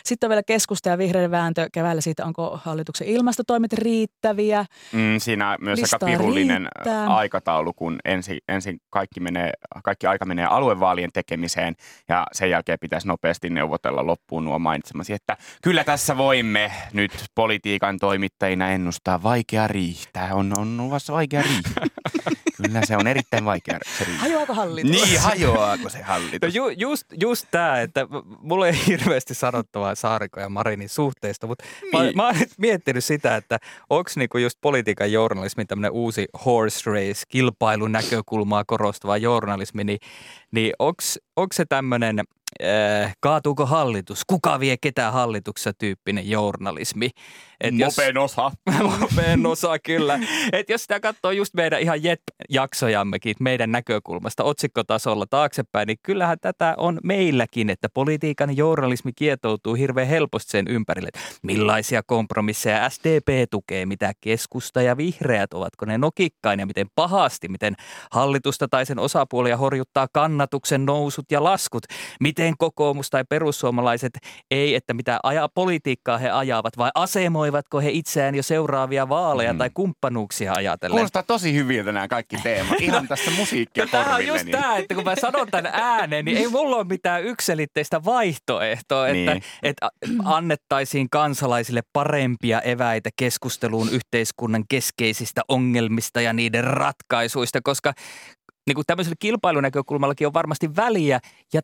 Sitten on vielä keskusta ja vihreiden vääntö keväällä siitä, onko hallituksen ilmastotoimet riittäviä. Mm, siinä myös Listaa aika pirullinen riittää. aikataulu, kun ensin, ensin kaikki, menee, kaikki aika menee aluevaalien tekemiseen ja sen jälkeen pitäisi nopeasti neuvotella loppuun nuo mainitsemasi, että kyllä tässä voimme nyt politiikan toimittajina ennustaa vaikea riihtää. On, on luvassa vaikea riihtää. [laughs] kyllä se on erittäin vaikea se. Hajoako hallitus? Niin, hajoaako se No hallitus? ju, just, just tämä, että mulla ei hirveästi sanottavaa Saarikon ja Marinin suhteesta, mutta mä, Niin. mä oon nyt miettinyt sitä, että onko niinku just politiikan journalismi tämmöinen uusi horse race, kilpailun näkökulmaa korostava journalismi, niin, niin onko se tämmöinen äh, kaatuuko hallitus, kuka vie ketä hallituksessa tyyppinen journalismi. Et jos- Mopen osa. [laughs] Mopen osa kyllä. Et jos sitä katsoo just meidän ihan jet-jaksojammekin meidän näkökulmasta otsikkotasolla taaksepäin, niin kyllähän tätä on meilläkin, että politiikan journalismi kietoutuu hirveän helposti sen ympärille. Millaisia kompromisseja SDP tukee, mitä keskusta ja vihreät, ovatko ne nokikkain ja miten pahasti, miten hallitusta tai sen osapuolia horjuttaa kannatuksen nousut ja laskut, miten kokoomus tai perussuomalaiset ei, että mitä aja, politiikkaa he ajavat vai asemoivatko he itseään jo seuraavia vaaleja Mm. tai kumppanuuksia ajatellen. Kuulostaa tosi hyviltä nämä kaikki teemat. Ihan tästä musiikkia No tämähän on just tämä, että kun mä sanon tämän ääneen, niin ei mulla ole mitään yksilitteistä vaihtoehtoa, että, Niin. että annettaisiin kansalaisille parempia eväitä keskusteluun yhteiskunnan keskeisistä ongelmista ja niiden ratkaisuista, koska niin kuin tämmöisellä kilpailunäkökulmallakin on varmasti väliä ja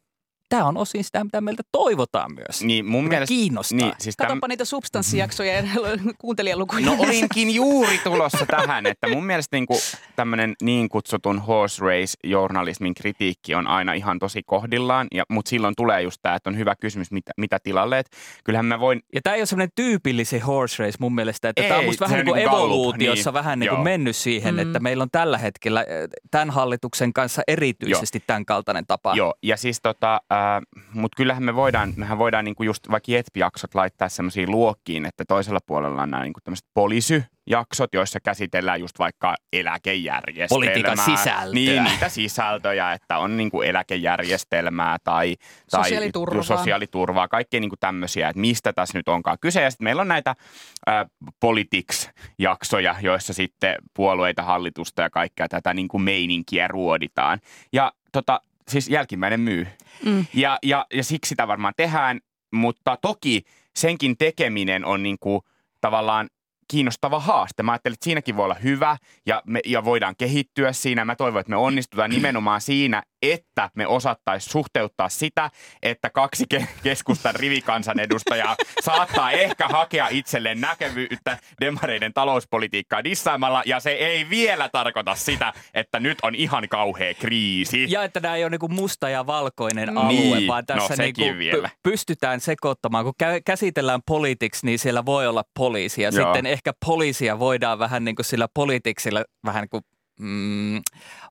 tämä on osin sitä, mitä meiltä toivotaan myös. Niin mun Mikä mielestä... kiinnostaa. Niin, siis täm- Katsopa niitä substanssijaksoja ja [laughs] kuuntelijalukuja. No olinkin juuri tulossa tähän, että mun mielestä niin tämmöinen niin kutsutun horse race journalismin kritiikki on aina ihan tosi kohdillaan, ja, mutta silloin tulee just tämä, että on hyvä kysymys, mitä, mitä tilalle. Et kyllähän mä voin, Ja tämä ei ole semmoinen tyypillinen horse race mun mielestä, että Ei, tämä on musta vähän niin kuin niin Gallup, evoluutiossa niin. vähän niin kuin Joo. mennyt siihen, Mm. että meillä on tällä hetkellä äh, tämän hallituksen kanssa erityisesti tämän kaltainen tapa. joo, ja siis tota, äh, Mutta kyllähän me voidaan, mehän voidaan niinku just vaikka JETP-jaksot laittaa semmoisiin luokkiin, että toisella puolella on nämä niinku tämmöiset polisyjaksot, joissa käsitellään just vaikka eläkejärjestelmää. Politiikan sisältöä. Niin, niitä sisältöjä, että on niinku eläkejärjestelmää tai, tai Sosiaaliturvaa. sosiaaliturvaa, kaikkea niinku tämmöisiä, että mistä tässä nyt onkaan kyse. Ja sitten meillä on näitä ää, politics-jaksoja, joissa sitten puolueita, hallitusta ja kaikkea tätä niinku meininkiä ruoditaan. Ja tota, siis jälkimmäinen myy. Mm. Ja, ja, ja siksi sitä varmaan tehdään, mutta toki senkin tekeminen on niin kuin tavallaan kiinnostava haaste. Mä ajattelin, että siinäkin voi olla hyvä ja, me, ja voidaan kehittyä siinä. Mä toivon, että me onnistutaan nimenomaan siinä, että me osattaisiin suhteuttaa sitä, että kaksi ke- keskustan rivikansanedustajaa saattaa ehkä hakea itselleen näkevyyttä demareiden talouspolitiikkaa dissaamalla ja se ei vielä tarkoita sitä, että nyt on ihan kauhea kriisi. Ja että tämä ei ole niinku musta ja valkoinen Niin. alue, vaan No, tässä sekin niinku vielä. py- pystytään sekoittamaan. Kun kä- käsitellään politics, niin siellä voi olla poliisi. Ja Joo. sitten ehkä poliisia voidaan vähän niin kuin sillä politiksilla vähän niin kuin mm,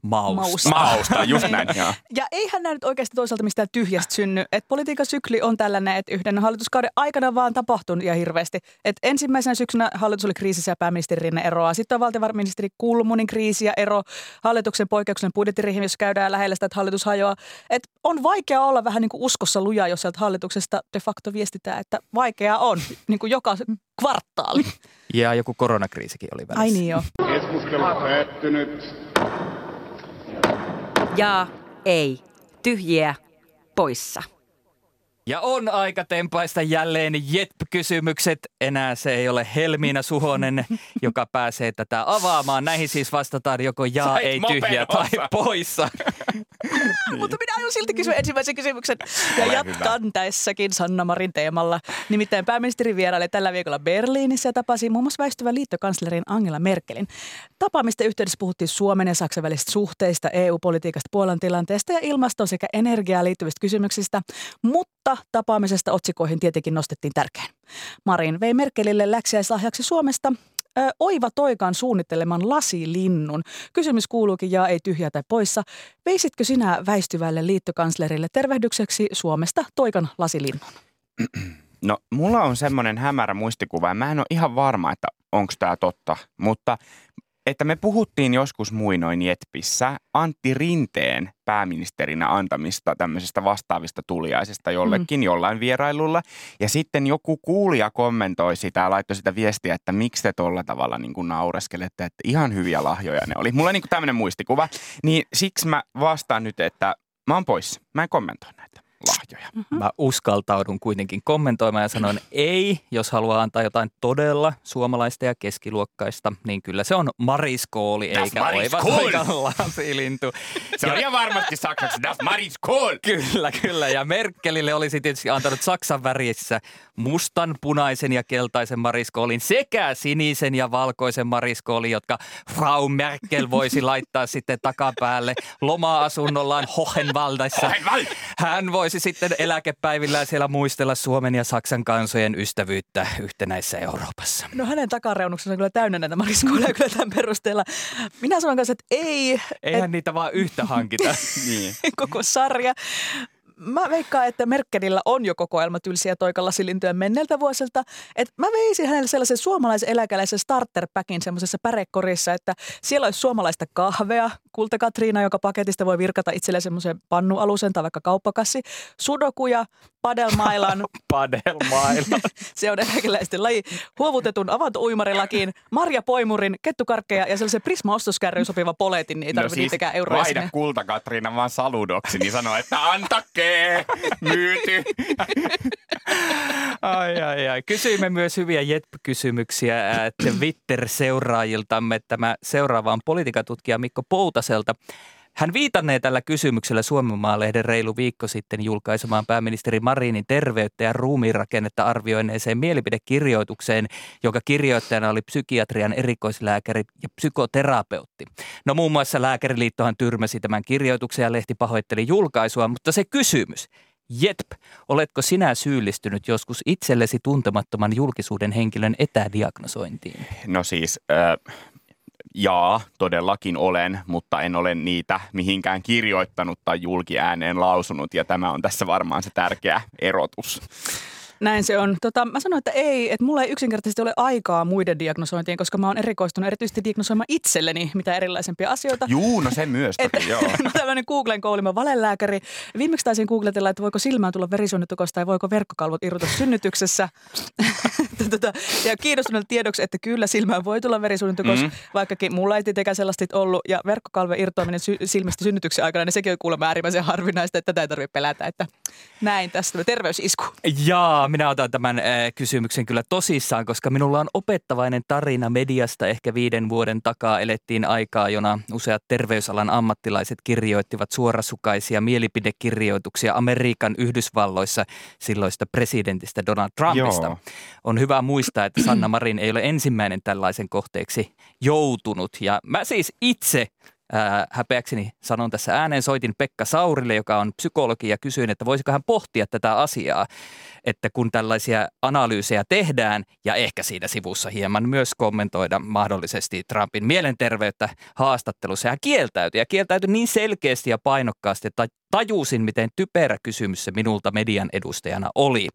mausta. Mausta. Mausta, just [laughs] näin. Joo. Ja eihän nämä nyt oikeasti toisaalta mistään tyhjästä synny. Et politiikan sykli on tällainen, että yhden hallituskauden aikana vaan tapahtunut ja hirveästi. Et ensimmäisenä syksynä hallitus oli kriisissä ja pääministeri Rinne eroaa. Sitten on valtiovarainministeri Kulmunin kriisi ja ero. Hallituksen poikkeuksellinen budjettiriihi, jossa käydään lähellä sitä, että hallitus hajoaa. Et on vaikea olla vähän niin kuin uskossa luja, jos sieltä hallituksesta de facto viestitään, että vaikeaa on niin kuin joka kvartaali. [laughs] Ja joku koronakriisikin oli välissä. Ai niin joo. Keskustelu päättynyt. Ja ei. Tyhjiä poissa. Ja on aika tempaista jälleen JETP-kysymykset. Enää se ei ole Helmiina Suhonen, [laughs] joka pääsee tätä avaamaan. Näihin siis vastataan joko ja, Sait ei, tyhjä tai osa. poissa. [laughs] Mutta minä aion silti kysyä ensimmäisen kysymyksen ja Ole jatkan tässäkin Sanna Marin teemalla. Nimittäin pääministeri vieraili tällä viikolla Berliinissä ja tapasi muun muassa väistyvän liittokanslerin Angela Merkelin. Tapaamisten yhteydessä puhuttiin Suomen ja Saksan välisistä suhteista, EU-politiikasta, Puolan tilanteesta ja ilmastoon sekä energiaan liittyvistä kysymyksistä, mutta tapaamisesta otsikoihin tietenkin nostettiin tärkein. Marin vei Merkelille läksiäislahjaksi Suomesta ö, Oiva Toikan suunnitteleman lasilinnun. Kysymys kuuluukin ja ei tyhjää tai poissa. Veisitkö sinä väistyvälle liittokanslerille tervehdykseksi Suomesta Toikan lasilinnun? No, mulla on semmoinen hämärä muistikuva, ja mä en ole ihan varma, että onko tämä totta, mutta että me puhuttiin joskus muinoin Jetpissä Antti Rinteen pääministerinä antamista tämmöisestä vastaavista tuliaisista jollekin mm. jollain vierailulla. Ja sitten joku kuulija kommentoi sitä ja laittoi sitä viestiä, että miksi te tolla tavalla niin kuin naureskelette, että ihan hyviä lahjoja ne oli. Mulla on niin tämmöinen muistikuva, niin siksi mä vastaan nyt, että mä oon pois. Mä en kommentoi näitä lahjoja. Mä uskaltaudun kuitenkin kommentoimaan ja sanon [laughs] ei, jos haluaa antaa jotain todella suomalaista ja keskiluokkaista, niin kyllä se on mariskooli Das eikä oiva Mariskool! lasilintu. Se on ihan varmasti saksaksi. Das Maris Kohl! [laughs] Kyllä, kyllä. Ja Merkelille olisi tietysti antanut Saksan värissä mustan, punaisen ja keltaisen mariskoolin sekä sinisen ja valkoisen mariskoolin, jotka Frau Merkel voisi laittaa sitten takapäälle loma-asunnollaan Hohenwaldissa. Hohenwald! Hän voisi sitten eläkepäivillään siellä muistella Suomen ja Saksan kansojen ystävyyttä yhtenäisessä Euroopassa. No hänen takareunuksensa on kyllä täynnä näitä mariskooleja [laughs] kyllä tämän perusteella. Minä sanon kanssa, että ei, Eihän niitä vaan yhtä hankita. [laughs] Niin. koko sarja. Mä veikkaan, että Merkelillä on jo kokoelma tylsiä toikallasilintyjä menneiltä vuosilta. Et mä veisin hänelle sellaisen suomalaisen eläkeläisen starterpackin semmoisessa pärekorissa, että siellä olisi suomalaista kahvea, kulta Katriina, joka paketista voi virkata itselleen semmoisen pannualusen tai vaikka kauppakassi, sudokuja, padelmailan, [laughs] Padelmailla. [laughs] se on eläkeläisten laji, huovutetun avantouimarilakiin, Marja Poimurin, kettukarkkeja ja sellaisen Prisma-ostoskärryyn sopiva poletin, niin ei tarvitse no siis niitäkään euroja vaihda sinne. kulta Katriina vaan saludoksi, niin sanoo, että antakee, myyty. [laughs] Ai, ai, ai. Kysyimme myös hyviä JETP-kysymyksiä Twitter-seuraajiltamme. Tämä seuraava on politiikatutkija Mikko Poutaselta. Hän viitannee tällä kysymyksellä Suomenmaa-lehden reilu viikko sitten julkaisemaan pääministeri Marinin terveyttä ja ruumiinrakennetta arvioineeseen mielipidekirjoitukseen, jonka kirjoittajana oli psykiatrian erikoislääkäri ja psykoterapeutti. No muun muassa Lääkäriliittohan tyrmäsi tämän kirjoituksen ja lehti pahoitteli julkaisua, mutta se kysymys, Jetp, oletko sinä syyllistynyt joskus itsellesi tuntemattoman julkisuuden henkilön etädiagnosointiin? No siis, äh, Jaa, todellakin olen, mutta en ole niitä mihinkään kirjoittanut tai julki ääneen lausunut ja tämä on tässä varmaan se tärkeä erotus. Näin se on. Tota, mä sanoin, että ei, että mulla ei yksinkertaisesti ole aikaa muiden diagnosointiin, koska mä oon erikoistunut erityisesti diagnosoimaan itselleni mitä erilaisempia asioita. Juu, no se myös toki, että, joo. [laughs] no, tämmöinen Googlen koulima valelääkäri. Viimeksi taisin googletella, että voiko silmään tulla verisuonitukosta tai voiko verkkokalvot irrota synnytyksessä. [laughs] tota, ja kiinnostunut tiedoksi, että kyllä silmään voi tulla verisuonitukos, mm. vaikkakin mulla ei tietenkään sellaista ollut. Ja verkkokalven irtoaminen sy- silmistä synnytyksen aikana, niin sekin on kuulemma äärimmäisen harvinaista, että tätä ei tarvitse pelätä. Että näin tästä terveysisku. Jaa, minä otan tämän äh, kysymyksen kyllä tosissaan, koska minulla on opettavainen tarina mediasta. Ehkä viiden vuoden takaa elettiin aikaa, jona useat terveysalan ammattilaiset kirjoittivat suorasukaisia mielipidekirjoituksia Amerikan Yhdysvalloissa silloista presidentistä Donald Trumpista. Joo. On hyvä muistaa, että Sanna Marin ei ole ensimmäinen tällaisen kohteeksi joutunut. Ja mä siis itse häpeäkseni sanon tässä ääneen, soitin Pekka Saurille, joka on psykologi ja kysyin, että voisiko hän pohtia tätä asiaa, että kun tällaisia analyysejä tehdään ja ehkä siinä sivussa hieman myös kommentoida mahdollisesti Trumpin mielenterveyttä haastattelussa. Hän kieltäytyi ja kieltäytyi niin selkeästi ja painokkaasti, että tajusin, miten typerä kysymys se minulta median edustajana oli.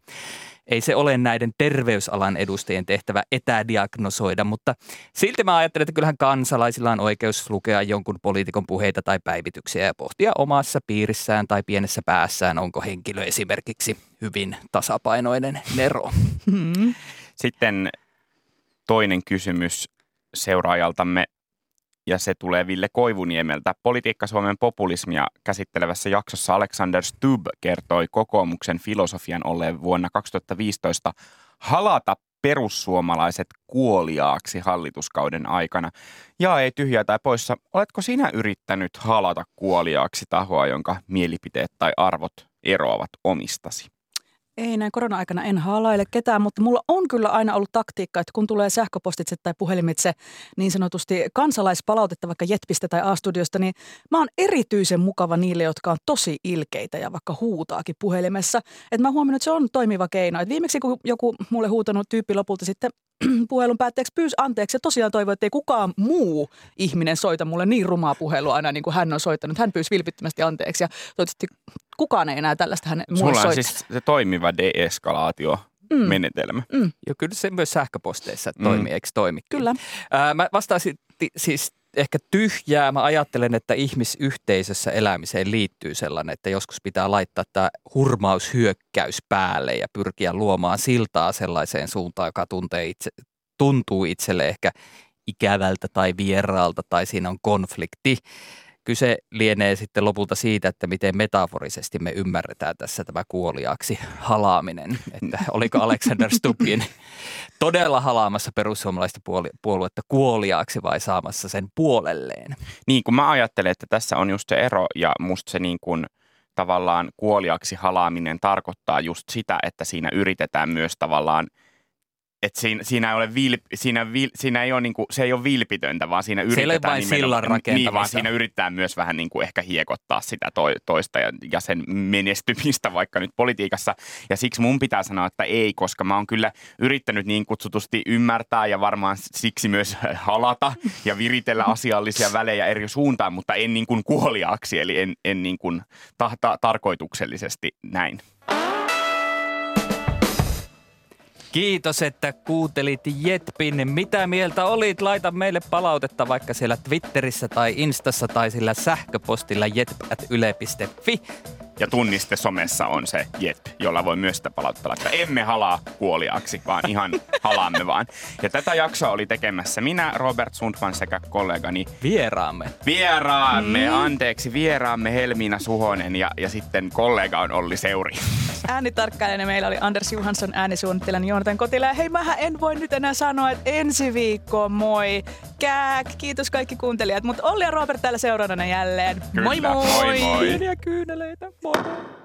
Ei se ole näiden terveysalan edustajien tehtävä etädiagnosoida, mutta silti mä ajattelen, että kyllähän kansalaisilla on oikeus lukea jonkun poliitikon puheita tai päivityksiä ja pohtia omassa piirissään tai pienessä päässään, onko henkilö esimerkiksi hyvin tasapainoinen nero. Sitten toinen kysymys seuraajaltamme, ja se tulee Ville Koivuniemeltä. Politiikka Suomen populismia käsittelevässä jaksossa Alexander Stubb kertoi kokoomuksen filosofian olleen vuonna 2015 halata perussuomalaiset kuoliaaksi hallituskauden aikana. Ja ei tyhjää tai poissa, oletko sinä yrittänyt halata kuoliaaksi tahoa, jonka mielipiteet tai arvot eroavat omistasi? Ei näin korona-aikana en haalaile ketään, mutta mulla on kyllä aina ollut taktiikka, että kun tulee sähköpostitse tai puhelimitse niin sanotusti kansalaispalautetta vaikka Jetpistä tai A-studiosta, niin mä oon erityisen mukava niille, jotka on tosi ilkeitä ja vaikka huutaakin puhelimessa. Että mä huomannut, että se on toimiva keino. Et viimeksi kun joku mulle huutanut tyyppi lopulta sitten [clears throat] puhelun päätteeksi pyysi anteeksi ja tosiaan toivoi, että ei kukaan muu ihminen soita mulle niin rumaa puhelua aina niin kuin hän on soittanut. Hän pyysi vilpittömästi anteeksi ja toivottavasti kukaan ei enää tällaista hän mulle Sulla on siis se toimiva deeskalaatio menetelmä. Ja kyllä se myös sähköposteissa toimii, eikö toimi? Kyllä. Ää, mä vastaisin ti- siis ehkä tyhjää. Mä ajattelen, että ihmisyhteisössä elämiseen liittyy sellainen, että joskus pitää laittaa tämä hurmaushyökkäys päälle ja pyrkiä luomaan siltaa sellaiseen suuntaan, joka tuntee itse, tuntuu itselle ehkä ikävältä tai vieraalta tai siinä on konflikti. Kyse lienee sitten lopulta siitä, että miten metaforisesti me ymmärretään tässä tämä kuoliaaksi halaaminen. Että oliko Alexander Stubbin todella halaamassa perussuomalaista puoluetta kuoliaaksi vai saamassa sen puolelleen? Niin kuin mä ajattelen, että tässä on just se ero ja musta se niin kuin tavallaan kuoliaksi halaaminen tarkoittaa just sitä, että siinä yritetään myös tavallaan että siinä, siinä, ei ole vil, siinä, vil, siinä ei ole niinku, se ei ole vilpitöntä, vaan siinä ei ole yritetään vain sillan niin, vaan siinä yritetään myös vähän niinku ehkä hiekottaa sitä to, toista ja, ja sen menestymistä vaikka nyt politiikassa. Ja siksi mun pitää sanoa, että ei, koska mä oon kyllä yrittänyt niin kutsutusti ymmärtää ja varmaan siksi myös halata ja viritellä asiallisia välejä eri suuntaan, mutta en niin kuin kuoliaaksi, eli en, en niin kuin ta, ta, tarkoituksellisesti näin. Kiitos, että kuuntelit Jetpin. Mitä mieltä olit? Laita meille palautetta vaikka siellä Twitterissä tai Instassa tai sillä sähköpostilla jetp.yle.fi. Ja tunniste somessa on se jet, jolla voi myös sitä palauttaa, että emme halaa kuoliaaksi, vaan ihan halaamme vaan. Ja tätä jaksoa oli tekemässä minä, Robert Sundman sekä kollegani Vieraamme. vieraamme, anteeksi, vieraamme Helmiina Suhonen ja, ja sitten kollega on Olli Seuri. Äänitarkkailijana meillä oli Anders Johansson, äänisuunnittelijana Joonatan Kotila. Ja hei, mähän en voi nyt enää sanoa, että ensi viikko moi. Kääk, kiitos kaikki kuuntelijat. Mutta Olli ja Robert täällä seuraavana jälleen. moi Kyllä, moi! moi moi. Pieniä kyyneleitä. Moi moi.